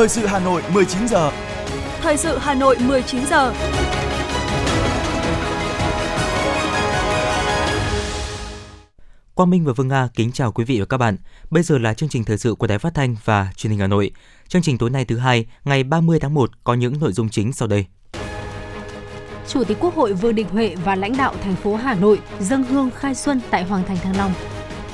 Thời sự Hà Nội 19 giờ. Thời sự Hà Nội 19 giờ. Quang Minh và Vương Nga kính chào quý vị và các bạn. Bây giờ là chương trình thời sự của Đài Phát thanh và Truyền hình Hà Nội. Chương trình tối nay thứ hai, ngày 30 tháng 1 có những nội dung chính sau đây. Chủ tịch Quốc hội Vương Đình Huệ và lãnh đạo thành phố Hà Nội dâng hương khai xuân tại Hoàng thành Thăng Long.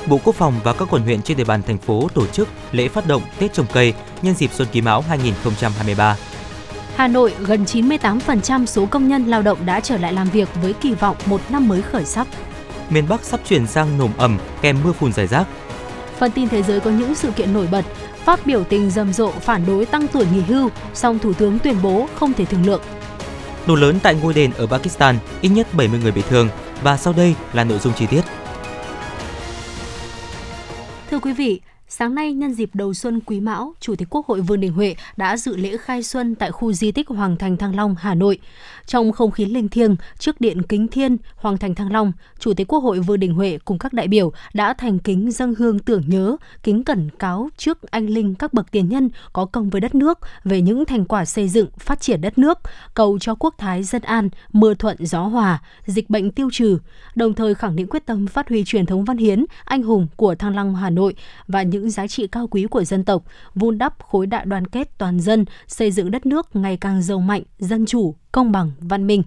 Bộ Quốc phòng và các quận huyện trên địa bàn thành phố tổ chức lễ phát động Tết trồng cây nhân dịp Xuân Quý Mão 2023. Hà Nội, gần 98% số công nhân lao động đã trở lại làm việc với kỳ vọng một năm mới khởi sắc. Miền Bắc sắp chuyển sang nồm ẩm kèm mưa phùn rải rác. Phần tin thế giới có những sự kiện nổi bật. Pháp biểu tình rầm rộ phản đối tăng tuổi nghỉ hưu, song Thủ tướng tuyên bố không thể thương lượng. Nổ lớn tại ngôi đền ở Pakistan, ít nhất 70 người bị thương. Và sau đây là nội dung chi tiết. Thưa quý vị, Sáng nay, nhân dịp đầu xuân Quý Mão, Chủ tịch Quốc hội Vương Đình Huệ đã dự lễ khai xuân tại khu di tích Hoàng Thành Thăng Long, Hà Nội. Trong không khí linh thiêng, trước điện Kính Thiên, Hoàng Thành Thăng Long, Chủ tịch Quốc hội Vương Đình Huệ cùng các đại biểu đã thành kính dâng hương tưởng nhớ, kính cẩn cáo trước anh linh các bậc tiền nhân có công với đất nước về những thành quả xây dựng, phát triển đất nước, cầu cho quốc thái dân an, mưa thuận gió hòa, dịch bệnh tiêu trừ, đồng thời khẳng định quyết tâm phát huy truyền thống văn hiến, anh hùng của Thăng Long Hà Nội và những những giá trị cao quý của dân tộc, vun đắp khối đại đoàn kết toàn dân, xây dựng đất nước ngày càng giàu mạnh, dân chủ, công bằng, văn minh.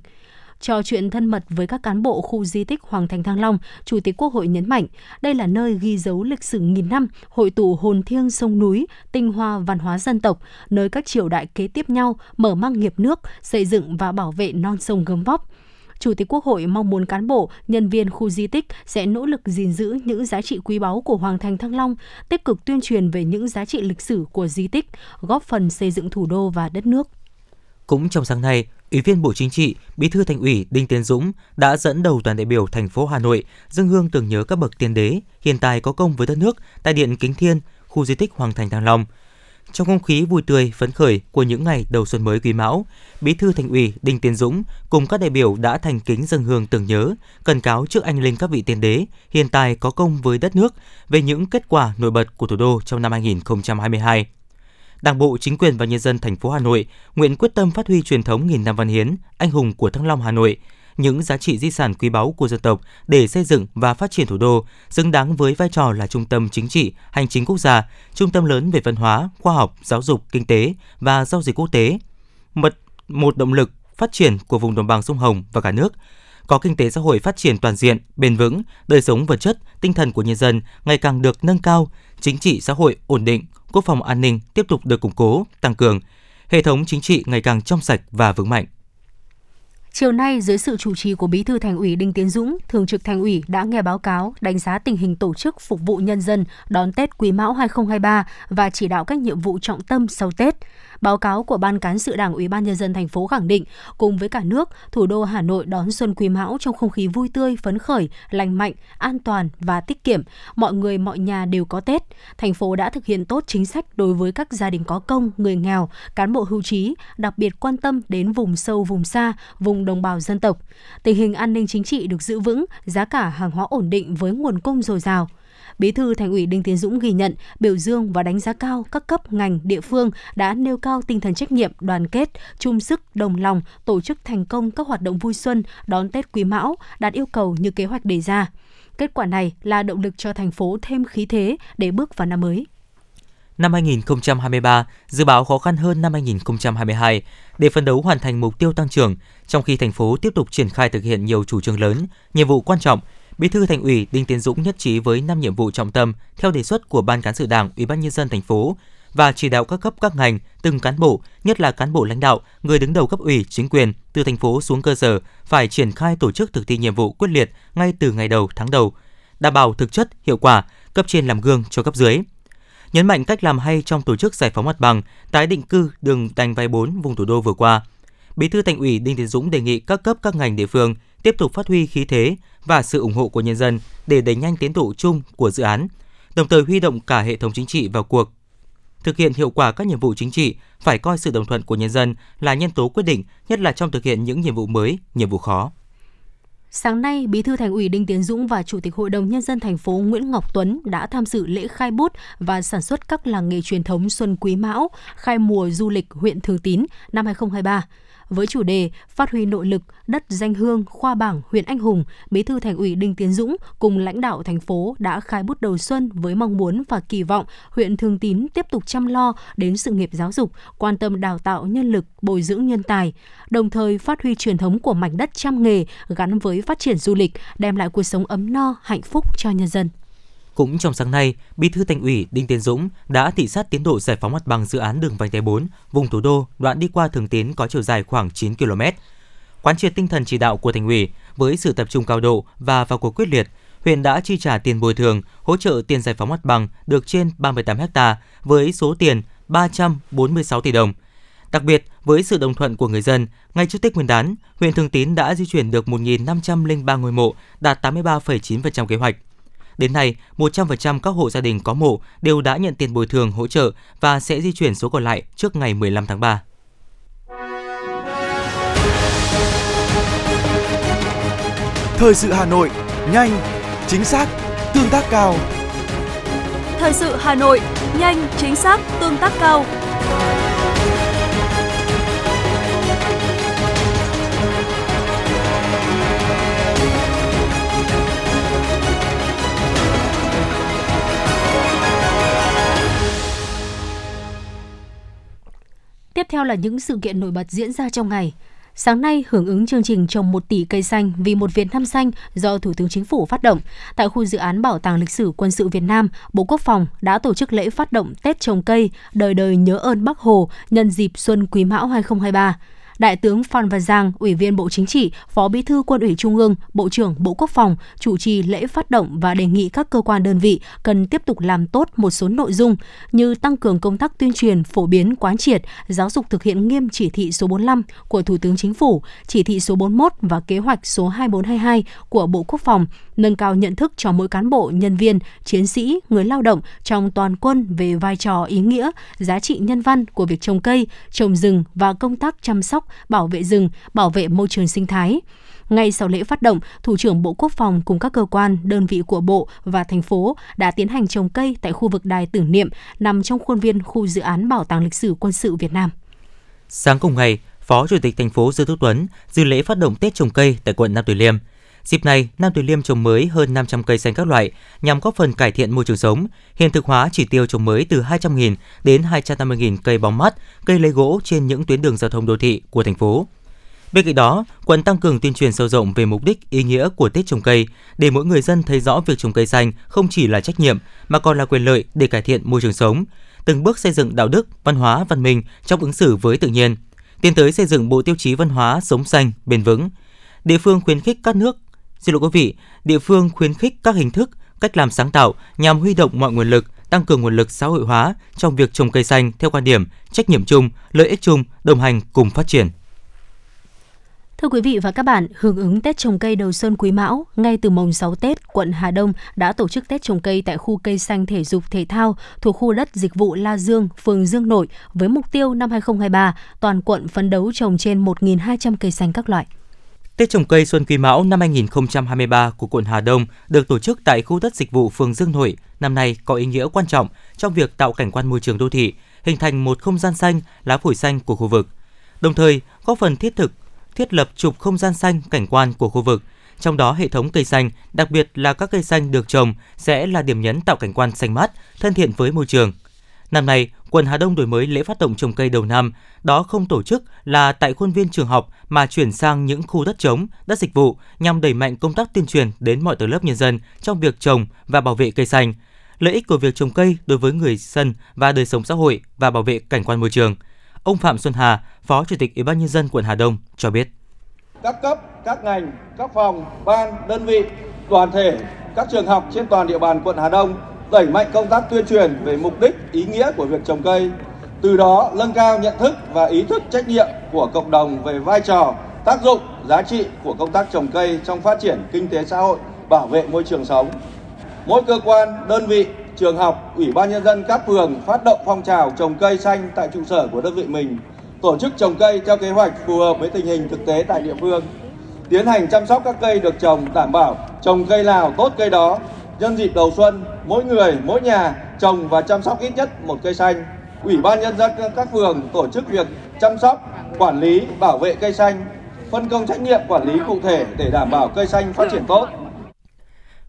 Trò chuyện thân mật với các cán bộ khu di tích Hoàng Thành Thăng Long, Chủ tịch Quốc hội nhấn mạnh, đây là nơi ghi dấu lịch sử nghìn năm, hội tụ hồn thiêng sông núi, tinh hoa văn hóa dân tộc, nơi các triều đại kế tiếp nhau mở mang nghiệp nước, xây dựng và bảo vệ non sông gấm vóc. Chủ tịch Quốc hội mong muốn cán bộ, nhân viên khu di tích sẽ nỗ lực gìn giữ những giá trị quý báu của Hoàng thành Thăng Long, tích cực tuyên truyền về những giá trị lịch sử của di tích, góp phần xây dựng thủ đô và đất nước. Cũng trong sáng nay, Ủy viên Bộ Chính trị, Bí thư Thành ủy Đinh Tiến Dũng đã dẫn đầu đoàn đại biểu thành phố Hà Nội dâng hương tưởng nhớ các bậc tiền đế hiện tại có công với đất nước tại điện Kính Thiên, khu di tích Hoàng thành Thăng Long. Trong không khí vui tươi, phấn khởi của những ngày đầu xuân mới Quý Mão, Bí thư Thành ủy Đinh Tiến Dũng cùng các đại biểu đã thành kính dâng hương tưởng nhớ, cần cáo trước anh linh các vị tiền đế hiện tại có công với đất nước về những kết quả nổi bật của thủ đô trong năm 2022. Đảng bộ, chính quyền và nhân dân thành phố Hà Nội nguyện quyết tâm phát huy truyền thống nghìn năm văn hiến, anh hùng của Thăng Long Hà Nội, những giá trị di sản quý báu của dân tộc để xây dựng và phát triển thủ đô, xứng đáng với vai trò là trung tâm chính trị, hành chính quốc gia, trung tâm lớn về văn hóa, khoa học, giáo dục, kinh tế và giao dịch quốc tế. Một, một động lực phát triển của vùng đồng bằng sông Hồng và cả nước, có kinh tế xã hội phát triển toàn diện, bền vững, đời sống vật chất, tinh thần của nhân dân ngày càng được nâng cao, chính trị xã hội ổn định, quốc phòng an ninh tiếp tục được củng cố, tăng cường, hệ thống chính trị ngày càng trong sạch và vững mạnh. Chiều nay, dưới sự chủ trì của Bí thư Thành ủy Đinh Tiến Dũng, Thường trực Thành ủy đã nghe báo cáo đánh giá tình hình tổ chức phục vụ nhân dân đón Tết Quý Mão 2023 và chỉ đạo các nhiệm vụ trọng tâm sau Tết. Báo cáo của Ban cán sự Đảng Ủy ban nhân dân thành phố khẳng định, cùng với cả nước, thủ đô Hà Nội đón xuân Quý Mão trong không khí vui tươi, phấn khởi, lành mạnh, an toàn và tiết kiệm. Mọi người mọi nhà đều có Tết. Thành phố đã thực hiện tốt chính sách đối với các gia đình có công, người nghèo, cán bộ hưu trí, đặc biệt quan tâm đến vùng sâu vùng xa, vùng đồng bào dân tộc. Tình hình an ninh chính trị được giữ vững, giá cả hàng hóa ổn định với nguồn cung dồi dào. Bí thư Thành ủy Đinh Tiến Dũng ghi nhận, biểu dương và đánh giá cao các cấp ngành địa phương đã nêu cao tinh thần trách nhiệm, đoàn kết, chung sức, đồng lòng tổ chức thành công các hoạt động vui xuân đón Tết Quý Mão đạt yêu cầu như kế hoạch đề ra. Kết quả này là động lực cho thành phố thêm khí thế để bước vào năm mới. Năm 2023 dự báo khó khăn hơn năm 2022 để phấn đấu hoàn thành mục tiêu tăng trưởng, trong khi thành phố tiếp tục triển khai thực hiện nhiều chủ trương lớn, nhiệm vụ quan trọng Bí thư Thành ủy Đinh Tiến Dũng nhất trí với 5 nhiệm vụ trọng tâm theo đề xuất của Ban cán sự Đảng, Ủy ban nhân dân thành phố và chỉ đạo các cấp các ngành, từng cán bộ, nhất là cán bộ lãnh đạo, người đứng đầu cấp ủy, chính quyền từ thành phố xuống cơ sở phải triển khai tổ chức thực thi nhiệm vụ quyết liệt ngay từ ngày đầu tháng đầu, đảm bảo thực chất, hiệu quả, cấp trên làm gương cho cấp dưới. Nhấn mạnh cách làm hay trong tổ chức giải phóng mặt bằng, tái định cư đường đành Vai 4 vùng thủ đô vừa qua. Bí thư Thành ủy Đinh Tiến Dũng đề nghị các cấp các ngành địa phương tiếp tục phát huy khí thế và sự ủng hộ của nhân dân để đẩy nhanh tiến độ chung của dự án, đồng thời huy động cả hệ thống chính trị vào cuộc. Thực hiện hiệu quả các nhiệm vụ chính trị phải coi sự đồng thuận của nhân dân là nhân tố quyết định, nhất là trong thực hiện những nhiệm vụ mới, nhiệm vụ khó. Sáng nay, Bí thư Thành ủy Đinh Tiến Dũng và Chủ tịch Hội đồng nhân dân thành phố Nguyễn Ngọc Tuấn đã tham dự lễ khai bút và sản xuất các làng nghề truyền thống Xuân Quý Mão, khai mùa du lịch huyện Thường Tín năm 2023 với chủ đề Phát huy nội lực, đất danh hương, khoa bảng huyện Anh Hùng, Bí thư Thành ủy Đinh Tiến Dũng cùng lãnh đạo thành phố đã khai bút đầu xuân với mong muốn và kỳ vọng huyện Thường Tín tiếp tục chăm lo đến sự nghiệp giáo dục, quan tâm đào tạo nhân lực, bồi dưỡng nhân tài, đồng thời phát huy truyền thống của mảnh đất trăm nghề gắn với phát triển du lịch, đem lại cuộc sống ấm no, hạnh phúc cho nhân dân. Cũng trong sáng nay, Bí thư Thành ủy Đinh Tiến Dũng đã thị sát tiến độ giải phóng mặt bằng dự án đường vành đai 4 vùng thủ đô đoạn đi qua Thường Tín có chiều dài khoảng 9 km. Quán triệt tinh thần chỉ đạo của Thành ủy với sự tập trung cao độ và vào cuộc quyết liệt, huyện đã chi trả tiền bồi thường, hỗ trợ tiền giải phóng mặt bằng được trên 38 ha với số tiền 346 tỷ đồng. Đặc biệt, với sự đồng thuận của người dân, ngay trước Tết Nguyên đán, huyện Thường Tín đã di chuyển được 1.503 ngôi mộ, đạt 83,9% kế hoạch. Đến nay, 100% các hộ gia đình có mộ đều đã nhận tiền bồi thường hỗ trợ và sẽ di chuyển số còn lại trước ngày 15 tháng 3. Thời sự Hà Nội, nhanh, chính xác, tương tác cao. Thời sự Hà Nội, nhanh, chính xác, tương tác cao. Tiếp theo là những sự kiện nổi bật diễn ra trong ngày. Sáng nay, hưởng ứng chương trình trồng 1 tỷ cây xanh vì một Việt Nam xanh do Thủ tướng Chính phủ phát động, tại khu dự án Bảo tàng lịch sử quân sự Việt Nam, Bộ Quốc phòng đã tổ chức lễ phát động Tết trồng cây, đời đời nhớ ơn Bác Hồ nhân dịp Xuân Quý Mão 2023. Đại tướng Phan Văn Giang, Ủy viên Bộ Chính trị, Phó Bí thư Quân ủy Trung ương, Bộ trưởng Bộ Quốc phòng chủ trì lễ phát động và đề nghị các cơ quan đơn vị cần tiếp tục làm tốt một số nội dung như tăng cường công tác tuyên truyền, phổ biến quán triệt, giáo dục thực hiện nghiêm chỉ thị số 45 của Thủ tướng Chính phủ, chỉ thị số 41 và kế hoạch số 2422 của Bộ Quốc phòng, nâng cao nhận thức cho mỗi cán bộ, nhân viên, chiến sĩ, người lao động trong toàn quân về vai trò ý nghĩa, giá trị nhân văn của việc trồng cây, trồng rừng và công tác chăm sóc, bảo vệ rừng, bảo vệ môi trường sinh thái. Ngay sau lễ phát động, Thủ trưởng Bộ Quốc phòng cùng các cơ quan, đơn vị của Bộ và thành phố đã tiến hành trồng cây tại khu vực đài tưởng niệm nằm trong khuôn viên khu dự án Bảo tàng lịch sử quân sự Việt Nam. Sáng cùng ngày, Phó Chủ tịch thành phố Dương Đức Tuấn dự lễ phát động Tết trồng cây tại quận Nam Từ Liêm. Dịp này, Nam Từ Liêm trồng mới hơn 500 cây xanh các loại nhằm góp phần cải thiện môi trường sống, hiện thực hóa chỉ tiêu trồng mới từ 200.000 đến 250.000 cây bóng mát, cây lấy gỗ trên những tuyến đường giao thông đô thị của thành phố. Bên cạnh đó, quận tăng cường tuyên truyền sâu rộng về mục đích, ý nghĩa của Tết trồng cây để mỗi người dân thấy rõ việc trồng cây xanh không chỉ là trách nhiệm mà còn là quyền lợi để cải thiện môi trường sống, từng bước xây dựng đạo đức, văn hóa, văn minh trong ứng xử với tự nhiên, tiến tới xây dựng bộ tiêu chí văn hóa sống xanh, bền vững. Địa phương khuyến khích các nước Xin lỗi quý vị, địa phương khuyến khích các hình thức, cách làm sáng tạo nhằm huy động mọi nguồn lực, tăng cường nguồn lực xã hội hóa trong việc trồng cây xanh theo quan điểm trách nhiệm chung, lợi ích chung, đồng hành cùng phát triển. Thưa quý vị và các bạn, hưởng ứng Tết trồng cây đầu xuân Quý Mão, ngay từ mồng 6 Tết, quận Hà Đông đã tổ chức Tết trồng cây tại khu cây xanh thể dục thể thao thuộc khu đất dịch vụ La Dương, phường Dương Nội với mục tiêu năm 2023 toàn quận phấn đấu trồng trên 1.200 cây xanh các loại. Tết trồng cây Xuân Quý Mão năm 2023 của quận Hà Đông được tổ chức tại khu đất dịch vụ phường Dương Nội năm nay có ý nghĩa quan trọng trong việc tạo cảnh quan môi trường đô thị, hình thành một không gian xanh, lá phổi xanh của khu vực. Đồng thời, góp phần thiết thực thiết lập trục không gian xanh cảnh quan của khu vực. Trong đó hệ thống cây xanh, đặc biệt là các cây xanh được trồng sẽ là điểm nhấn tạo cảnh quan xanh mát, thân thiện với môi trường. Năm nay, quận Hà Đông đổi mới lễ phát động trồng cây đầu năm, đó không tổ chức là tại khuôn viên trường học mà chuyển sang những khu đất trống, đất dịch vụ nhằm đẩy mạnh công tác tuyên truyền đến mọi tầng lớp nhân dân trong việc trồng và bảo vệ cây xanh. Lợi ích của việc trồng cây đối với người dân và đời sống xã hội và bảo vệ cảnh quan môi trường. Ông Phạm Xuân Hà, Phó Chủ tịch Ủy ban nhân dân quận Hà Đông cho biết. Các cấp, các ngành, các phòng, ban, đơn vị, đoàn thể, các trường học trên toàn địa bàn quận Hà Đông đẩy mạnh công tác tuyên truyền về mục đích, ý nghĩa của việc trồng cây, từ đó nâng cao nhận thức và ý thức trách nhiệm của cộng đồng về vai trò, tác dụng, giá trị của công tác trồng cây trong phát triển kinh tế xã hội, bảo vệ môi trường sống. Mỗi cơ quan, đơn vị, trường học, ủy ban nhân dân các phường phát động phong trào trồng cây xanh tại trụ sở của đơn vị mình, tổ chức trồng cây theo kế hoạch phù hợp với tình hình thực tế tại địa phương. tiến hành chăm sóc các cây được trồng đảm bảo trồng cây nào tốt cây đó. Nhân dịp đầu xuân, mỗi người, mỗi nhà trồng và chăm sóc ít nhất một cây xanh. Ủy ban nhân dân các phường tổ chức việc chăm sóc, quản lý, bảo vệ cây xanh, phân công trách nhiệm quản lý cụ thể để đảm bảo cây xanh phát triển tốt.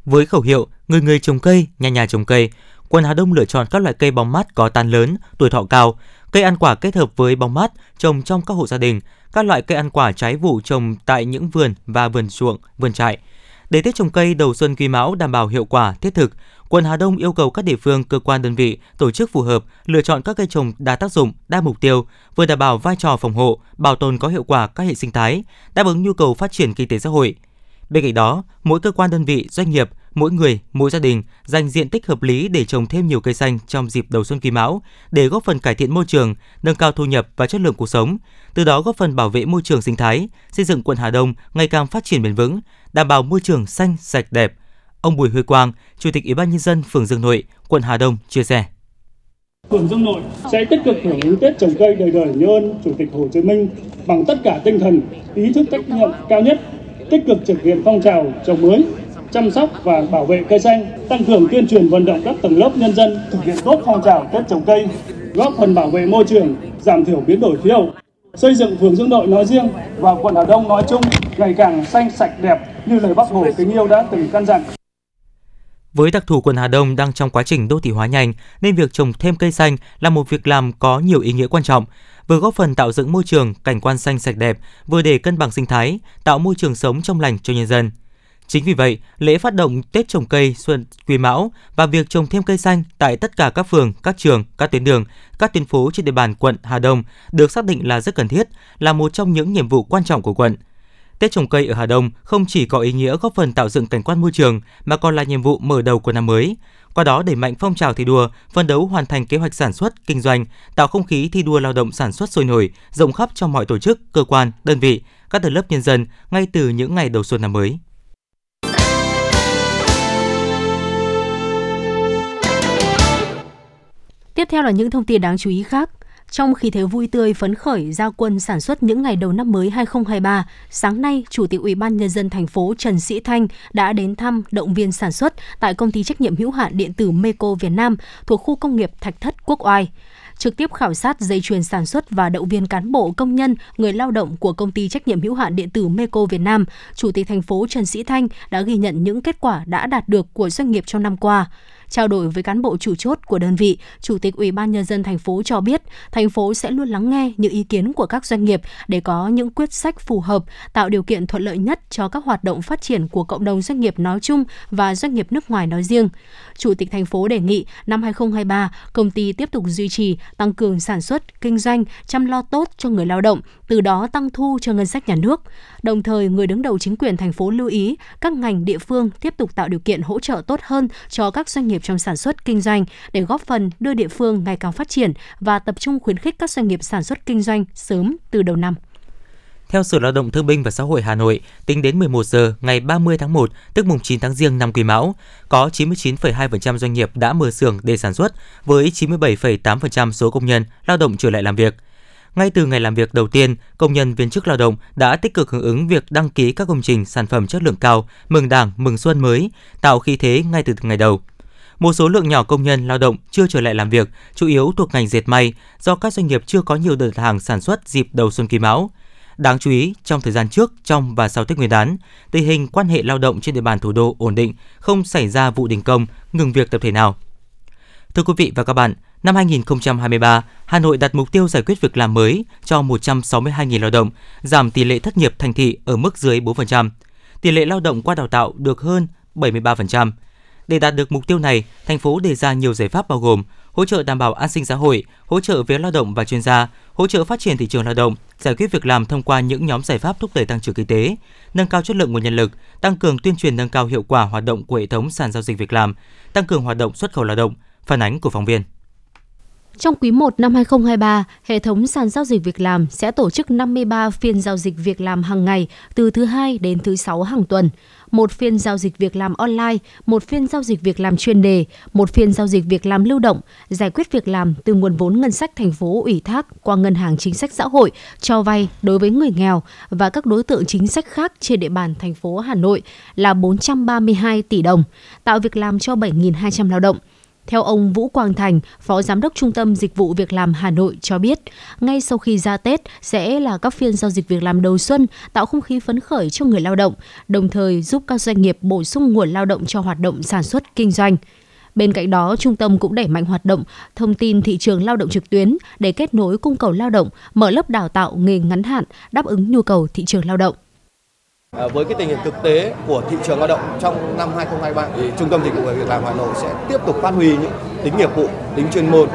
Với khẩu hiệu người người trồng cây, nhà nhà trồng cây, quận Hà Đông lựa chọn các loại cây bóng mát có tán lớn, tuổi thọ cao, cây ăn quả kết hợp với bóng mát trồng trong các hộ gia đình, các loại cây ăn quả trái vụ trồng tại những vườn và vườn ruộng, vườn trại. Để Tết trồng cây đầu xuân quý mão đảm bảo hiệu quả, thiết thực, quận Hà Đông yêu cầu các địa phương, cơ quan đơn vị tổ chức phù hợp lựa chọn các cây trồng đa tác dụng, đa mục tiêu, vừa đảm bảo vai trò phòng hộ, bảo tồn có hiệu quả các hệ sinh thái, đáp ứng nhu cầu phát triển kinh tế xã hội. Bên cạnh đó, mỗi cơ quan đơn vị, doanh nghiệp, mỗi người, mỗi gia đình dành diện tích hợp lý để trồng thêm nhiều cây xanh trong dịp đầu xuân quý mão để góp phần cải thiện môi trường, nâng cao thu nhập và chất lượng cuộc sống, từ đó góp phần bảo vệ môi trường sinh thái, xây dựng quận Hà Đông ngày càng phát triển bền vững, đảm bảo môi trường xanh, sạch đẹp. Ông Bùi Huy Quang, Chủ tịch Ủy ban nhân dân phường Dương Nội, quận Hà Đông chia sẻ. Phường Dương Nội sẽ tích cực hưởng ứng Tết trồng cây đời đời nhớ ơn Chủ tịch Hồ Chí Minh bằng tất cả tinh thần, ý thức trách nhiệm cao nhất, tích cực thực hiện phong trào trồng mới, chăm sóc và bảo vệ cây xanh, tăng cường tuyên truyền vận động các tầng lớp nhân dân thực hiện tốt phong trào Tết trồng cây, góp phần bảo vệ môi trường, giảm thiểu biến đổi khí hậu, xây dựng phường Dương Nội nói riêng và quận Hà Đông nói chung ngày càng xanh sạch đẹp như lời Bác Hồ kính yêu đã từng căn dặn. Với đặc thù quận Hà Đông đang trong quá trình đô thị hóa nhanh nên việc trồng thêm cây xanh là một việc làm có nhiều ý nghĩa quan trọng, vừa góp phần tạo dựng môi trường cảnh quan xanh sạch đẹp, vừa để cân bằng sinh thái, tạo môi trường sống trong lành cho nhân dân. Chính vì vậy, lễ phát động Tết trồng cây Xuân Quý Mão và việc trồng thêm cây xanh tại tất cả các phường, các trường, các tuyến đường, các tuyến phố trên địa bàn quận Hà Đông được xác định là rất cần thiết, là một trong những nhiệm vụ quan trọng của quận. Tết trồng cây ở Hà Đông không chỉ có ý nghĩa góp phần tạo dựng cảnh quan môi trường mà còn là nhiệm vụ mở đầu của năm mới. Qua đó đẩy mạnh phong trào thi đua, phân đấu hoàn thành kế hoạch sản xuất, kinh doanh, tạo không khí thi đua lao động sản xuất sôi nổi, rộng khắp trong mọi tổ chức, cơ quan, đơn vị, các tầng lớp nhân dân ngay từ những ngày đầu xuân năm mới. Tiếp theo là những thông tin đáng chú ý khác. Trong khi thế vui tươi phấn khởi ra quân sản xuất những ngày đầu năm mới 2023, sáng nay, Chủ tịch Ủy ban nhân dân thành phố Trần Sĩ Thanh đã đến thăm động viên sản xuất tại công ty trách nhiệm hữu hạn điện tử Meco Việt Nam thuộc khu công nghiệp Thạch Thất Quốc Oai trực tiếp khảo sát dây chuyền sản xuất và động viên cán bộ công nhân, người lao động của công ty trách nhiệm hữu hạn điện tử Meco Việt Nam, Chủ tịch thành phố Trần Sĩ Thanh đã ghi nhận những kết quả đã đạt được của doanh nghiệp trong năm qua. Trao đổi với cán bộ chủ chốt của đơn vị, Chủ tịch Ủy ban nhân dân thành phố cho biết, thành phố sẽ luôn lắng nghe những ý kiến của các doanh nghiệp để có những quyết sách phù hợp, tạo điều kiện thuận lợi nhất cho các hoạt động phát triển của cộng đồng doanh nghiệp nói chung và doanh nghiệp nước ngoài nói riêng. Chủ tịch thành phố đề nghị năm 2023, công ty tiếp tục duy trì, tăng cường sản xuất, kinh doanh, chăm lo tốt cho người lao động, từ đó tăng thu cho ngân sách nhà nước. Đồng thời, người đứng đầu chính quyền thành phố lưu ý các ngành địa phương tiếp tục tạo điều kiện hỗ trợ tốt hơn cho các doanh nghiệp trong sản xuất kinh doanh để góp phần đưa địa phương ngày càng phát triển và tập trung khuyến khích các doanh nghiệp sản xuất kinh doanh sớm từ đầu năm. Theo Sở Lao động Thương binh và Xã hội Hà Nội, tính đến 11 giờ ngày 30 tháng 1, tức mùng 9 tháng Giêng năm Quý Mão, có 99,2% doanh nghiệp đã mở xưởng để sản xuất với 97,8% số công nhân lao động trở lại làm việc. Ngay từ ngày làm việc đầu tiên, công nhân viên chức lao động đã tích cực hưởng ứng việc đăng ký các công trình sản phẩm chất lượng cao, mừng Đảng, mừng Xuân mới, tạo khí thế ngay từ ngày đầu. Một số lượng nhỏ công nhân lao động chưa trở lại làm việc, chủ yếu thuộc ngành dệt may do các doanh nghiệp chưa có nhiều đợt hàng sản xuất dịp đầu xuân quý mão. Đáng chú ý, trong thời gian trước, trong và sau Tết Nguyên đán, tình hình quan hệ lao động trên địa bàn thủ đô ổn định, không xảy ra vụ đình công, ngừng việc tập thể nào. Thưa quý vị và các bạn, năm 2023, Hà Nội đặt mục tiêu giải quyết việc làm mới cho 162.000 lao động, giảm tỷ lệ thất nghiệp thành thị ở mức dưới 4%. Tỷ lệ lao động qua đào tạo được hơn 73%. Để đạt được mục tiêu này, thành phố đề ra nhiều giải pháp bao gồm hỗ trợ đảm bảo an sinh xã hội, hỗ trợ về lao động và chuyên gia, hỗ trợ phát triển thị trường lao động, giải quyết việc làm thông qua những nhóm giải pháp thúc đẩy tăng trưởng kinh tế, nâng cao chất lượng nguồn nhân lực, tăng cường tuyên truyền nâng cao hiệu quả hoạt động của hệ thống sàn giao dịch việc làm, tăng cường hoạt động xuất khẩu lao động. Phản ánh của phóng viên. Trong quý 1 năm 2023, hệ thống sàn giao dịch việc làm sẽ tổ chức 53 phiên giao dịch việc làm hàng ngày từ thứ hai đến thứ sáu hàng tuần, một phiên giao dịch việc làm online, một phiên giao dịch việc làm chuyên đề, một phiên giao dịch việc làm lưu động, giải quyết việc làm từ nguồn vốn ngân sách thành phố ủy thác qua ngân hàng chính sách xã hội cho vay đối với người nghèo và các đối tượng chính sách khác trên địa bàn thành phố Hà Nội là 432 tỷ đồng, tạo việc làm cho 7.200 lao động. Theo ông Vũ Quang Thành, Phó Giám đốc Trung tâm Dịch vụ Việc làm Hà Nội cho biết, ngay sau khi ra Tết sẽ là các phiên giao dịch việc làm đầu xuân, tạo không khí phấn khởi cho người lao động, đồng thời giúp các doanh nghiệp bổ sung nguồn lao động cho hoạt động sản xuất kinh doanh. Bên cạnh đó, trung tâm cũng đẩy mạnh hoạt động thông tin thị trường lao động trực tuyến để kết nối cung cầu lao động, mở lớp đào tạo nghề ngắn hạn đáp ứng nhu cầu thị trường lao động. Ờ, với cái tình hình thực tế của thị trường lao động trong năm 2023 thì Trung tâm Dịch vụ Việc làm Hà Nội sẽ tiếp tục phát huy những tính nghiệp vụ, tính chuyên môn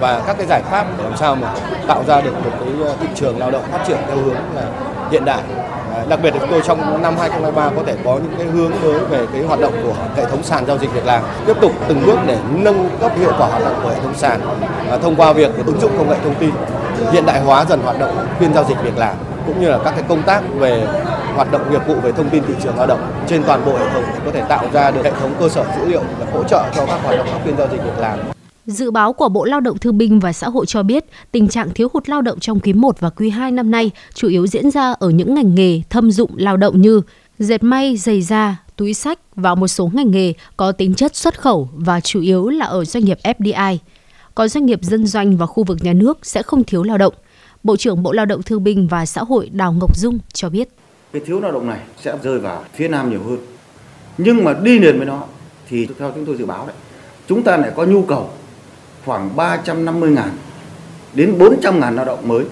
và các cái giải pháp để làm sao mà tạo ra được một cái ờ, thị trường lao động phát triển theo hướng là hiện đại. Ờ, đặc biệt là chúng tôi trong năm 2023 có thể có những cái hướng mới về cái hoạt động của hệ thống sàn giao dịch việc làm, tiếp tục từng bước để nâng cấp hiệu quả hoạt động của hệ thống sàn thông qua việc ứng dụng công nghệ thông tin, hiện đại hóa dần hoạt động phiên giao dịch việc làm cũng như là các cái công tác về hoạt động nghiệp vụ về thông tin thị trường lao động trên toàn bộ hệ thống để có thể tạo ra được hệ thống cơ sở dữ liệu để hỗ trợ cho các hoạt động các phiên giao dịch việc làm. Dự báo của Bộ Lao động Thương binh và Xã hội cho biết, tình trạng thiếu hụt lao động trong quý 1 và quý 2 năm nay chủ yếu diễn ra ở những ngành nghề thâm dụng lao động như dệt may, giày da, túi sách và một số ngành nghề có tính chất xuất khẩu và chủ yếu là ở doanh nghiệp FDI. Có doanh nghiệp dân doanh và khu vực nhà nước sẽ không thiếu lao động. Bộ trưởng Bộ Lao động Thương binh và Xã hội Đào Ngọc Dung cho biết. Cái thiếu lao động này sẽ rơi vào phía Nam nhiều hơn. Nhưng mà đi liền với nó thì theo chúng tôi dự báo đấy, chúng ta lại có nhu cầu khoảng 350 ngàn đến 400 ngàn lao động mới.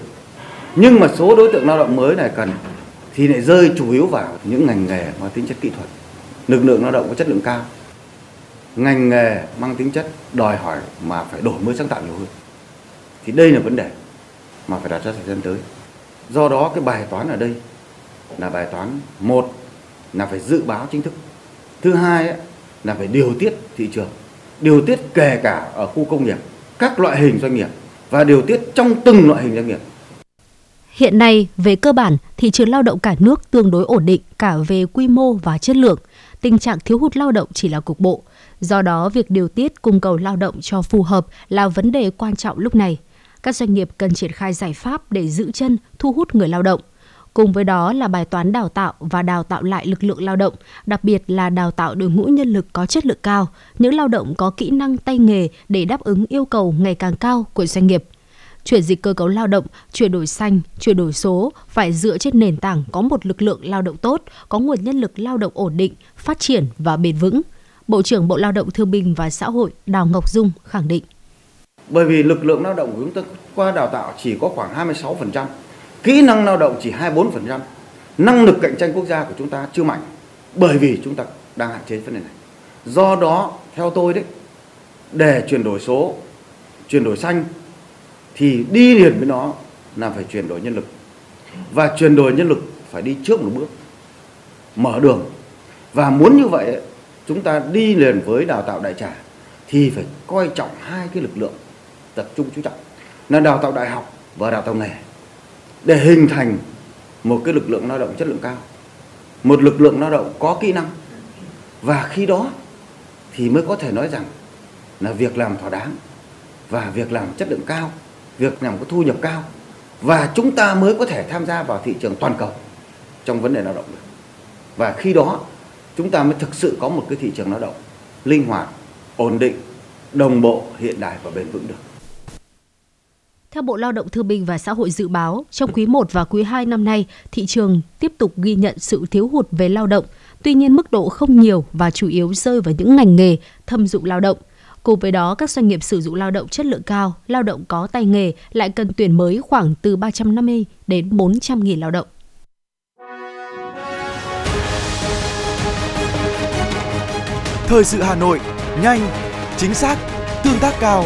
Nhưng mà số đối tượng lao động mới này cần thì lại rơi chủ yếu vào những ngành nghề mang tính chất kỹ thuật, lực lượng lao động có chất lượng cao. Ngành nghề mang tính chất đòi hỏi mà phải đổi mới sáng tạo nhiều hơn. Thì đây là vấn đề mà phải đặt ra thời gian tới. Do đó cái bài toán ở đây là bài toán một là phải dự báo chính thức. Thứ hai ấy, là phải điều tiết thị trường, điều tiết kể cả ở khu công nghiệp, các loại hình doanh nghiệp và điều tiết trong từng loại hình doanh nghiệp. Hiện nay, về cơ bản, thị trường lao động cả nước tương đối ổn định cả về quy mô và chất lượng. Tình trạng thiếu hụt lao động chỉ là cục bộ. Do đó, việc điều tiết cung cầu lao động cho phù hợp là vấn đề quan trọng lúc này các doanh nghiệp cần triển khai giải pháp để giữ chân, thu hút người lao động. Cùng với đó là bài toán đào tạo và đào tạo lại lực lượng lao động, đặc biệt là đào tạo đội ngũ nhân lực có chất lượng cao, những lao động có kỹ năng tay nghề để đáp ứng yêu cầu ngày càng cao của doanh nghiệp. Chuyển dịch cơ cấu lao động, chuyển đổi xanh, chuyển đổi số phải dựa trên nền tảng có một lực lượng lao động tốt, có nguồn nhân lực lao động ổn định, phát triển và bền vững. Bộ trưởng Bộ Lao động Thương binh và Xã hội Đào Ngọc Dung khẳng định. Bởi vì lực lượng lao động của chúng ta qua đào tạo chỉ có khoảng 26%, kỹ năng lao động chỉ 24%, năng lực cạnh tranh quốc gia của chúng ta chưa mạnh bởi vì chúng ta đang hạn chế vấn đề này. Do đó, theo tôi đấy, để chuyển đổi số, chuyển đổi xanh thì đi liền với nó là phải chuyển đổi nhân lực. Và chuyển đổi nhân lực phải đi trước một bước, mở đường. Và muốn như vậy, chúng ta đi liền với đào tạo đại trà thì phải coi trọng hai cái lực lượng tập trung chú trọng là đào tạo đại học và đào tạo nghề để hình thành một cái lực lượng lao động chất lượng cao. Một lực lượng lao động có kỹ năng. Và khi đó thì mới có thể nói rằng là việc làm thỏa đáng và việc làm chất lượng cao, việc làm có thu nhập cao. Và chúng ta mới có thể tham gia vào thị trường toàn cầu trong vấn đề lao động được. Và khi đó chúng ta mới thực sự có một cái thị trường lao động linh hoạt, ổn định, đồng bộ, hiện đại và bền vững được theo Bộ Lao động Thương binh và Xã hội dự báo, trong quý 1 và quý 2 năm nay, thị trường tiếp tục ghi nhận sự thiếu hụt về lao động, tuy nhiên mức độ không nhiều và chủ yếu rơi vào những ngành nghề thâm dụng lao động. Cùng với đó, các doanh nghiệp sử dụng lao động chất lượng cao, lao động có tay nghề lại cần tuyển mới khoảng từ 350 đến 400 nghìn lao động. Thời sự Hà Nội, nhanh, chính xác, tương tác cao.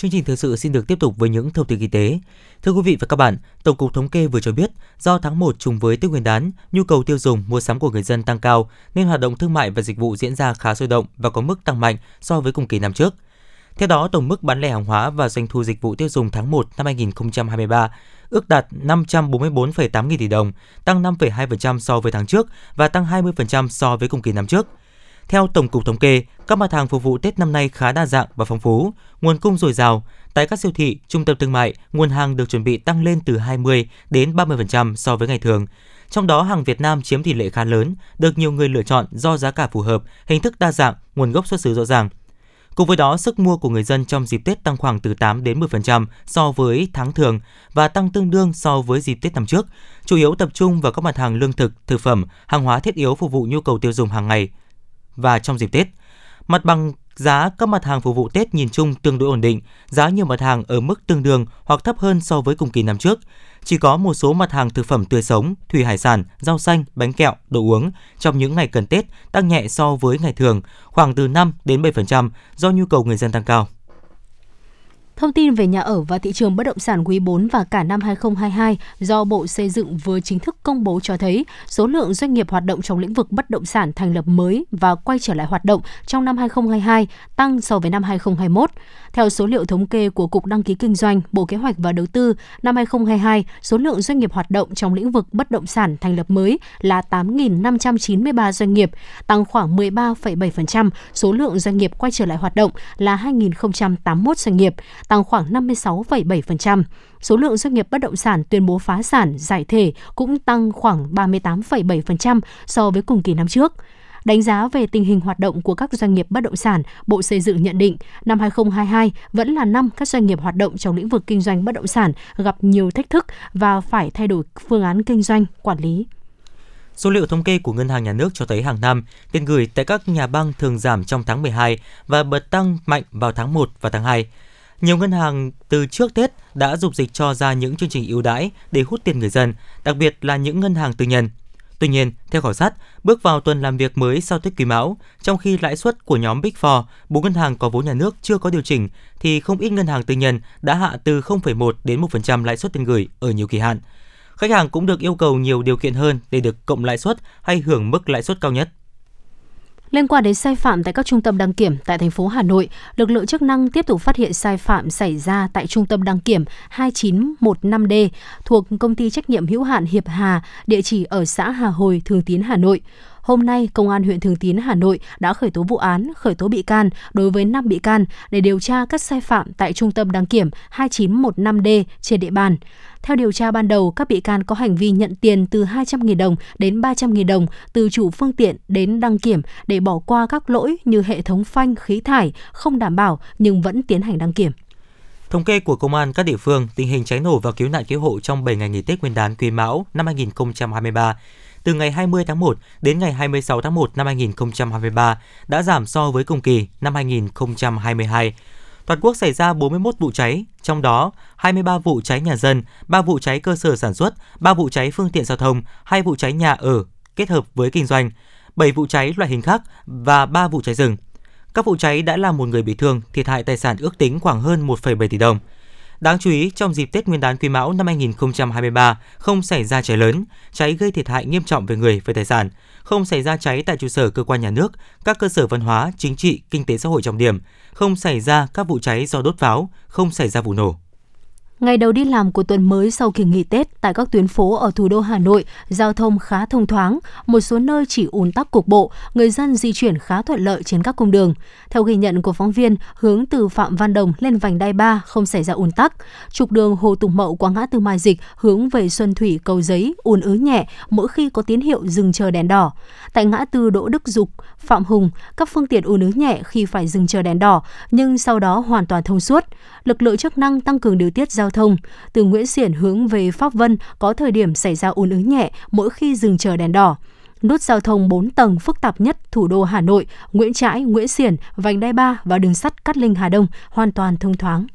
Chương trình thời sự xin được tiếp tục với những thông tin kinh tế. Thưa quý vị và các bạn, Tổng cục Thống kê vừa cho biết, do tháng 1 trùng với Tết Nguyên đán, nhu cầu tiêu dùng, mua sắm của người dân tăng cao nên hoạt động thương mại và dịch vụ diễn ra khá sôi động và có mức tăng mạnh so với cùng kỳ năm trước. Theo đó, tổng mức bán lẻ hàng hóa và doanh thu dịch vụ tiêu dùng tháng 1 năm 2023 ước đạt 544,8 nghìn tỷ đồng, tăng 5,2% so với tháng trước và tăng 20% so với cùng kỳ năm trước. Theo Tổng cục Thống kê, các mặt hàng phục vụ Tết năm nay khá đa dạng và phong phú, nguồn cung dồi dào. Tại các siêu thị, trung tâm thương mại, nguồn hàng được chuẩn bị tăng lên từ 20 đến 30% so với ngày thường. Trong đó hàng Việt Nam chiếm tỷ lệ khá lớn, được nhiều người lựa chọn do giá cả phù hợp, hình thức đa dạng, nguồn gốc xuất xứ rõ ràng. Cùng với đó, sức mua của người dân trong dịp Tết tăng khoảng từ 8 đến 10% so với tháng thường và tăng tương đương so với dịp Tết năm trước, chủ yếu tập trung vào các mặt hàng lương thực, thực phẩm, hàng hóa thiết yếu phục vụ nhu cầu tiêu dùng hàng ngày và trong dịp Tết. Mặt bằng giá các mặt hàng phục vụ Tết nhìn chung tương đối ổn định, giá nhiều mặt hàng ở mức tương đương hoặc thấp hơn so với cùng kỳ năm trước. Chỉ có một số mặt hàng thực phẩm tươi sống, thủy hải sản, rau xanh, bánh kẹo, đồ uống trong những ngày cần Tết tăng nhẹ so với ngày thường, khoảng từ 5 đến 7% do nhu cầu người dân tăng cao. Thông tin về nhà ở và thị trường bất động sản quý 4 và cả năm 2022 do Bộ Xây dựng vừa chính thức công bố cho thấy, số lượng doanh nghiệp hoạt động trong lĩnh vực bất động sản thành lập mới và quay trở lại hoạt động trong năm 2022 tăng so với năm 2021. Theo số liệu thống kê của Cục Đăng ký Kinh doanh, Bộ Kế hoạch và Đầu tư, năm 2022, số lượng doanh nghiệp hoạt động trong lĩnh vực bất động sản thành lập mới là 8.593 doanh nghiệp, tăng khoảng 13,7%. Số lượng doanh nghiệp quay trở lại hoạt động là 2.081 doanh nghiệp, tăng khoảng 56,7%. Số lượng doanh nghiệp bất động sản tuyên bố phá sản, giải thể cũng tăng khoảng 38,7% so với cùng kỳ năm trước. Đánh giá về tình hình hoạt động của các doanh nghiệp bất động sản, Bộ Xây dựng nhận định năm 2022 vẫn là năm các doanh nghiệp hoạt động trong lĩnh vực kinh doanh bất động sản gặp nhiều thách thức và phải thay đổi phương án kinh doanh, quản lý. Số liệu thống kê của Ngân hàng Nhà nước cho thấy hàng năm, tiền gửi tại các nhà băng thường giảm trong tháng 12 và bật tăng mạnh vào tháng 1 và tháng 2. Nhiều ngân hàng từ trước Tết đã dục dịch cho ra những chương trình ưu đãi để hút tiền người dân, đặc biệt là những ngân hàng tư nhân. Tuy nhiên, theo khảo sát, bước vào tuần làm việc mới sau Tết Quý Mão, trong khi lãi suất của nhóm Big Four, bốn ngân hàng có vốn nhà nước chưa có điều chỉnh, thì không ít ngân hàng tư nhân đã hạ từ 0,1 đến 1% lãi suất tiền gửi ở nhiều kỳ hạn. Khách hàng cũng được yêu cầu nhiều điều kiện hơn để được cộng lãi suất hay hưởng mức lãi suất cao nhất. Liên quan đến sai phạm tại các trung tâm đăng kiểm tại thành phố Hà Nội, lực lượng chức năng tiếp tục phát hiện sai phạm xảy ra tại trung tâm đăng kiểm 2915D thuộc công ty trách nhiệm hữu hạn Hiệp Hà, địa chỉ ở xã Hà Hồi, Thường Tín, Hà Nội. Hôm nay, Công an huyện Thường Tín, Hà Nội đã khởi tố vụ án, khởi tố bị can đối với 5 bị can để điều tra các sai phạm tại trung tâm đăng kiểm 2915D trên địa bàn. Theo điều tra ban đầu, các bị can có hành vi nhận tiền từ 200.000 đồng đến 300.000 đồng từ chủ phương tiện đến đăng kiểm để bỏ qua các lỗi như hệ thống phanh, khí thải không đảm bảo nhưng vẫn tiến hành đăng kiểm. Thống kê của Công an các địa phương, tình hình cháy nổ và cứu nạn cứu hộ trong 7 ngày nghỉ Tết Nguyên đán Quý Mão năm 2023 từ ngày 20 tháng 1 đến ngày 26 tháng 1 năm 2023 đã giảm so với cùng kỳ năm 2022. Toàn quốc xảy ra 41 vụ cháy, trong đó 23 vụ cháy nhà dân, 3 vụ cháy cơ sở sản xuất, 3 vụ cháy phương tiện giao thông, 2 vụ cháy nhà ở kết hợp với kinh doanh, 7 vụ cháy loại hình khác và 3 vụ cháy rừng. Các vụ cháy đã làm một người bị thương, thiệt hại tài sản ước tính khoảng hơn 1,7 tỷ đồng. Đáng chú ý, trong dịp Tết Nguyên đán Quý Mão năm 2023 không xảy ra cháy lớn, cháy gây thiệt hại nghiêm trọng về người và tài sản, không xảy ra cháy tại trụ sở cơ quan nhà nước, các cơ sở văn hóa, chính trị, kinh tế xã hội trọng điểm, không xảy ra các vụ cháy do đốt pháo, không xảy ra vụ nổ. Ngày đầu đi làm của tuần mới sau kỳ nghỉ Tết tại các tuyến phố ở thủ đô Hà Nội, giao thông khá thông thoáng, một số nơi chỉ ùn tắc cục bộ, người dân di chuyển khá thuận lợi trên các cung đường. Theo ghi nhận của phóng viên, hướng từ Phạm Văn Đồng lên vành đai 3 không xảy ra ùn tắc. Trục đường Hồ Tùng Mậu qua ngã tư Mai Dịch hướng về Xuân Thủy cầu giấy ùn ứ nhẹ mỗi khi có tín hiệu dừng chờ đèn đỏ. Tại ngã tư Đỗ Đức Dục, Phạm Hùng, các phương tiện ùn ứ nhẹ khi phải dừng chờ đèn đỏ, nhưng sau đó hoàn toàn thông suốt. Lực lượng chức năng tăng cường điều tiết giao thông. Từ Nguyễn Xiển hướng về Pháp Vân có thời điểm xảy ra ùn ứ nhẹ mỗi khi dừng chờ đèn đỏ. Nút giao thông 4 tầng phức tạp nhất thủ đô Hà Nội, Nguyễn Trãi, Nguyễn Xiển, Vành Đai 3 và đường sắt Cát Linh Hà Đông hoàn toàn thông thoáng.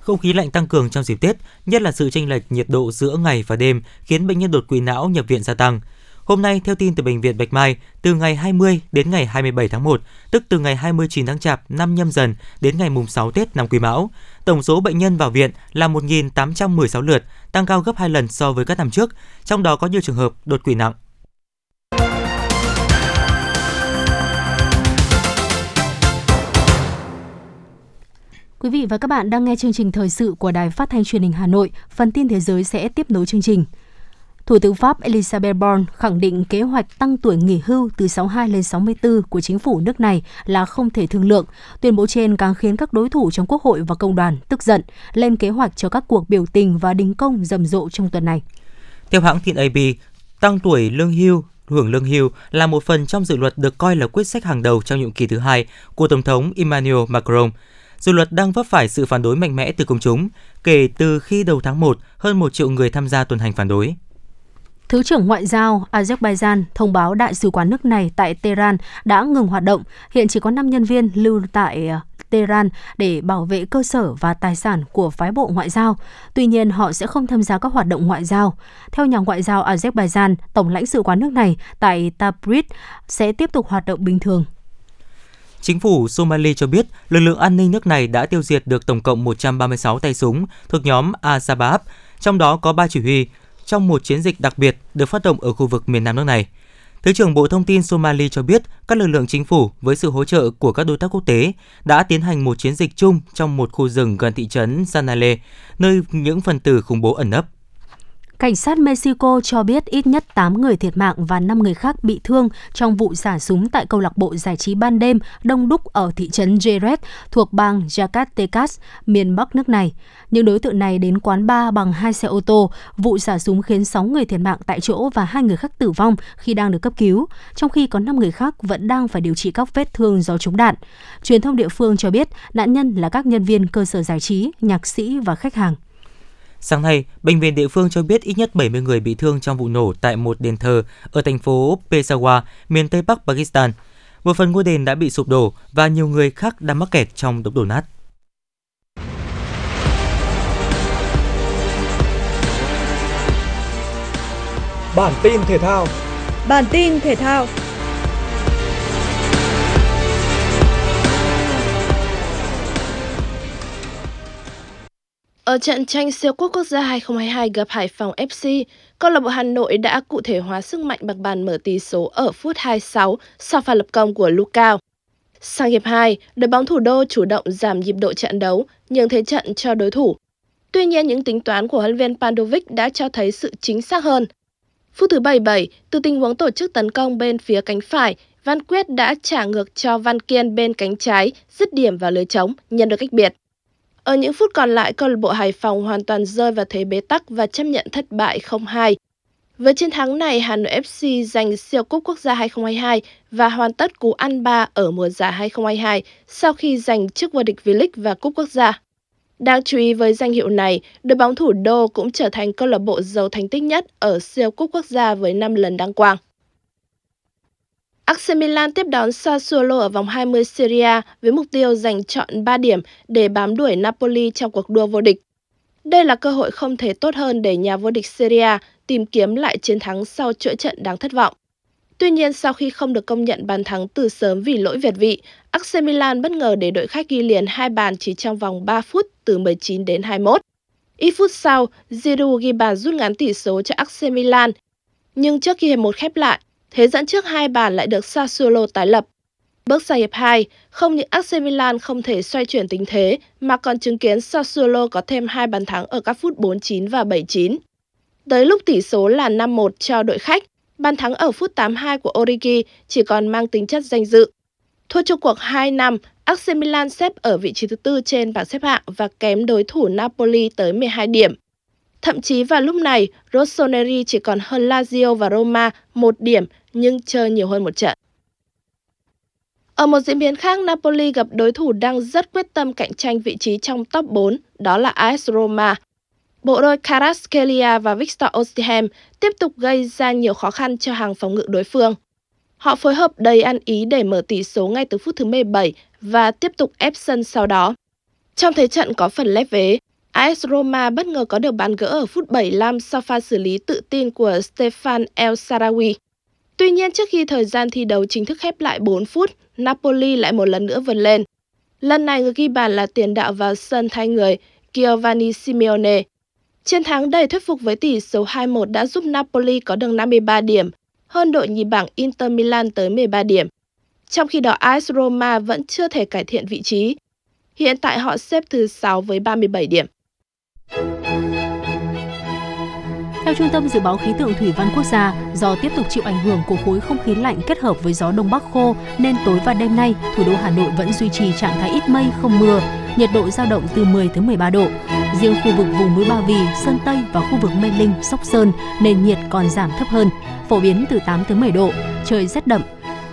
Không khí lạnh tăng cường trong dịp Tết, nhất là sự chênh lệch nhiệt độ giữa ngày và đêm khiến bệnh nhân đột quỵ não nhập viện gia tăng. Hôm nay, theo tin từ Bệnh viện Bạch Mai, từ ngày 20 đến ngày 27 tháng 1, tức từ ngày 29 tháng Chạp năm nhâm dần đến ngày mùng 6 Tết năm Quý Mão, tổng số bệnh nhân vào viện là 1.816 lượt, tăng cao gấp 2 lần so với các năm trước, trong đó có nhiều trường hợp đột quỵ nặng. Quý vị và các bạn đang nghe chương trình thời sự của Đài Phát thanh Truyền hình Hà Nội. Phần tin thế giới sẽ tiếp nối chương trình. Thủ tướng Pháp Elisabeth Borne khẳng định kế hoạch tăng tuổi nghỉ hưu từ 62 lên 64 của chính phủ nước này là không thể thương lượng. Tuyên bố trên càng khiến các đối thủ trong Quốc hội và công đoàn tức giận, lên kế hoạch cho các cuộc biểu tình và đình công rầm rộ trong tuần này. Theo hãng tin AP, tăng tuổi lương hưu hưởng lương hưu là một phần trong dự luật được coi là quyết sách hàng đầu trong nhiệm kỳ thứ hai của Tổng thống Emmanuel Macron. Dự luật đang vấp phải sự phản đối mạnh mẽ từ công chúng, kể từ khi đầu tháng 1, hơn một triệu người tham gia tuần hành phản đối. Thứ trưởng Ngoại giao Azerbaijan thông báo đại sứ quán nước này tại Tehran đã ngừng hoạt động. Hiện chỉ có 5 nhân viên lưu tại ờ, Tehran để bảo vệ cơ sở và tài sản của phái bộ ngoại giao. Tuy nhiên, họ sẽ không tham gia các hoạt động ngoại giao. Theo nhà ngoại giao Azerbaijan, tổng lãnh sự quán nước này tại Tabriz sẽ tiếp tục hoạt động bình thường. Chính phủ Somali cho biết lực lượng an ninh nước này đã tiêu diệt được tổng cộng 136 tay súng thuộc nhóm Al-Shabaab, trong đó có 3 chỉ huy, trong một chiến dịch đặc biệt được phát động ở khu vực miền Nam nước này. Thứ trưởng Bộ Thông tin Somali cho biết các lực lượng chính phủ với sự hỗ trợ của các đối tác quốc tế đã tiến hành một chiến dịch chung trong một khu rừng gần thị trấn Sanale, nơi những phần tử khủng bố ẩn nấp. Cảnh sát Mexico cho biết ít nhất 8 người thiệt mạng và 5 người khác bị thương trong vụ xả súng tại câu lạc bộ giải trí ban đêm đông đúc ở thị trấn Jerez thuộc bang Zacatecas, miền Bắc nước này. Những đối tượng này đến quán bar bằng hai xe ô tô. Vụ xả súng khiến 6 người thiệt mạng tại chỗ và hai người khác tử vong khi đang được cấp cứu, trong khi có 5 người khác vẫn đang phải điều trị các vết thương do trúng đạn. Truyền thông địa phương cho biết nạn nhân là các nhân viên cơ sở giải trí, nhạc sĩ và khách hàng. Sáng nay, bệnh viện địa phương cho biết ít nhất 70 người bị thương trong vụ nổ tại một đền thờ ở thành phố Peshawar, miền Tây Bắc Pakistan. Một phần ngôi đền đã bị sụp đổ và nhiều người khác đang mắc kẹt trong đống đổ nát. Bản tin thể thao Bản tin thể thao Ở trận tranh siêu quốc quốc gia 2022 gặp Hải Phòng FC, câu lạc bộ Hà Nội đã cụ thể hóa sức mạnh bằng bàn mở tỷ số ở phút 26 sau pha lập công của Lucao. Sang hiệp 2, đội bóng thủ đô chủ động giảm nhịp độ trận đấu, nhường thế trận cho đối thủ. Tuy nhiên, những tính toán của huấn luyện viên Pandovic đã cho thấy sự chính xác hơn. Phút thứ 77, từ tình huống tổ chức tấn công bên phía cánh phải, Văn Quyết đã trả ngược cho Văn Kiên bên cánh trái, dứt điểm vào lưới trống, nhận được cách biệt. Ở những phút còn lại, câu lạc bộ Hải Phòng hoàn toàn rơi vào thế bế tắc và chấp nhận thất bại 0-2. Với chiến thắng này, Hà Nội FC giành siêu cúp quốc gia 2022 và hoàn tất cú ăn ba ở mùa giải 2022 sau khi giành chức vô địch V-League và cúp quốc gia. Đáng chú ý với danh hiệu này, đội bóng thủ đô cũng trở thành câu lạc bộ giàu thành tích nhất ở siêu cúp quốc gia với 5 lần đăng quang. AC Milan tiếp đón Sassuolo ở vòng 20 Serie với mục tiêu giành chọn 3 điểm để bám đuổi Napoli trong cuộc đua vô địch. Đây là cơ hội không thể tốt hơn để nhà vô địch Serie tìm kiếm lại chiến thắng sau chuỗi trận đáng thất vọng. Tuy nhiên, sau khi không được công nhận bàn thắng từ sớm vì lỗi việt vị, AC Milan bất ngờ để đội khách ghi liền hai bàn chỉ trong vòng 3 phút từ 19 đến 21. Ít phút sau, Giroud ghi bàn rút ngắn tỷ số cho AC Milan. Nhưng trước khi hiệp một khép lại, thế dẫn trước hai bàn lại được Sassuolo tái lập. Bước sang hiệp 2, không những AC Milan không thể xoay chuyển tình thế mà còn chứng kiến Sassuolo có thêm hai bàn thắng ở các phút 49 và 79. Tới lúc tỷ số là 5-1 cho đội khách, bàn thắng ở phút 82 của Origi chỉ còn mang tính chất danh dự. Thua chung cuộc 2 năm, AC Milan xếp ở vị trí thứ tư trên bảng xếp hạng và kém đối thủ Napoli tới 12 điểm. Thậm chí vào lúc này, Rossoneri chỉ còn hơn Lazio và Roma một điểm nhưng chơi nhiều hơn một trận. Ở một diễn biến khác, Napoli gặp đối thủ đang rất quyết tâm cạnh tranh vị trí trong top 4, đó là AS Roma. Bộ đôi Kvaratskhelia và Victor Osimhen tiếp tục gây ra nhiều khó khăn cho hàng phòng ngự đối phương. Họ phối hợp đầy ăn ý để mở tỷ số ngay từ phút thứ 17 và tiếp tục ép sân sau đó. Trong thế trận có phần lép vế, AS Roma bất ngờ có được bàn gỡ ở phút 75 sau pha xử lý tự tin của Stefan El Sarawi. Tuy nhiên trước khi thời gian thi đấu chính thức khép lại 4 phút, Napoli lại một lần nữa vượt lên. Lần này người ghi bàn là tiền đạo vào sân thay người Giovanni Simeone. Chiến thắng đầy thuyết phục với tỷ số 2-1 đã giúp Napoli có được 53 điểm, hơn đội nhì bảng Inter Milan tới 13 điểm. Trong khi đó AS Roma vẫn chưa thể cải thiện vị trí. Hiện tại họ xếp thứ 6 với 37 điểm. Theo Trung tâm Dự báo Khí tượng Thủy văn Quốc gia, do tiếp tục chịu ảnh hưởng của khối không khí lạnh kết hợp với gió đông bắc khô, nên tối và đêm nay, thủ đô Hà Nội vẫn duy trì trạng thái ít mây không mưa, nhiệt độ dao động từ 10 tới 13 độ. Riêng khu vực vùng núi Ba Vì, Sơn Tây và khu vực Mê Linh, Sóc Sơn, nền nhiệt còn giảm thấp hơn, phổ biến từ 8 tới 10 độ, trời rét đậm.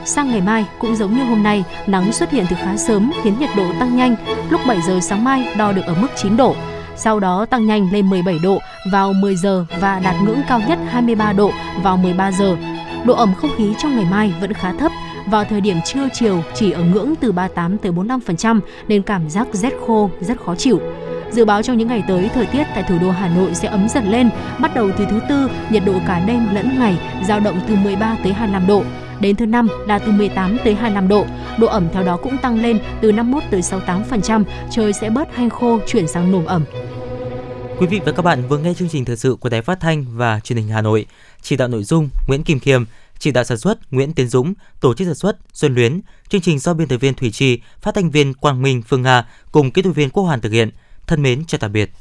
Sang ngày mai cũng giống như hôm nay, nắng xuất hiện từ khá sớm khiến nhiệt độ tăng nhanh. Lúc 7 giờ sáng mai đo được ở mức 9 độ, sau đó tăng nhanh lên 17 độ vào 10 giờ và đạt ngưỡng cao nhất 23 độ vào 13 giờ. Độ ẩm không khí trong ngày mai vẫn khá thấp, vào thời điểm trưa chiều chỉ ở ngưỡng từ 38 tới 45% nên cảm giác rét khô rất khó chịu. Dự báo trong những ngày tới, thời tiết tại thủ đô Hà Nội sẽ ấm dần lên, bắt đầu từ thứ tư, nhiệt độ cả đêm lẫn ngày dao động từ 13 tới 25 độ. Đến thứ năm là từ 18 tới 25 độ. Độ ẩm theo đó cũng tăng lên từ 51 tới 68%, trời sẽ bớt hanh khô chuyển sang nồm ẩm. Quý vị và các bạn vừa nghe chương trình thời sự của Đài Phát thanh và Truyền hình Hà Nội. Chỉ đạo nội dung Nguyễn Kim Khiêm, chỉ đạo sản xuất Nguyễn Tiến Dũng, tổ chức sản xuất Xuân Luyến, chương trình do biên tập viên Thủy Trì, phát thanh viên Quang Minh Phương Nga cùng kỹ thuật viên Quốc Hoàn thực hiện. Thân mến chào tạm biệt.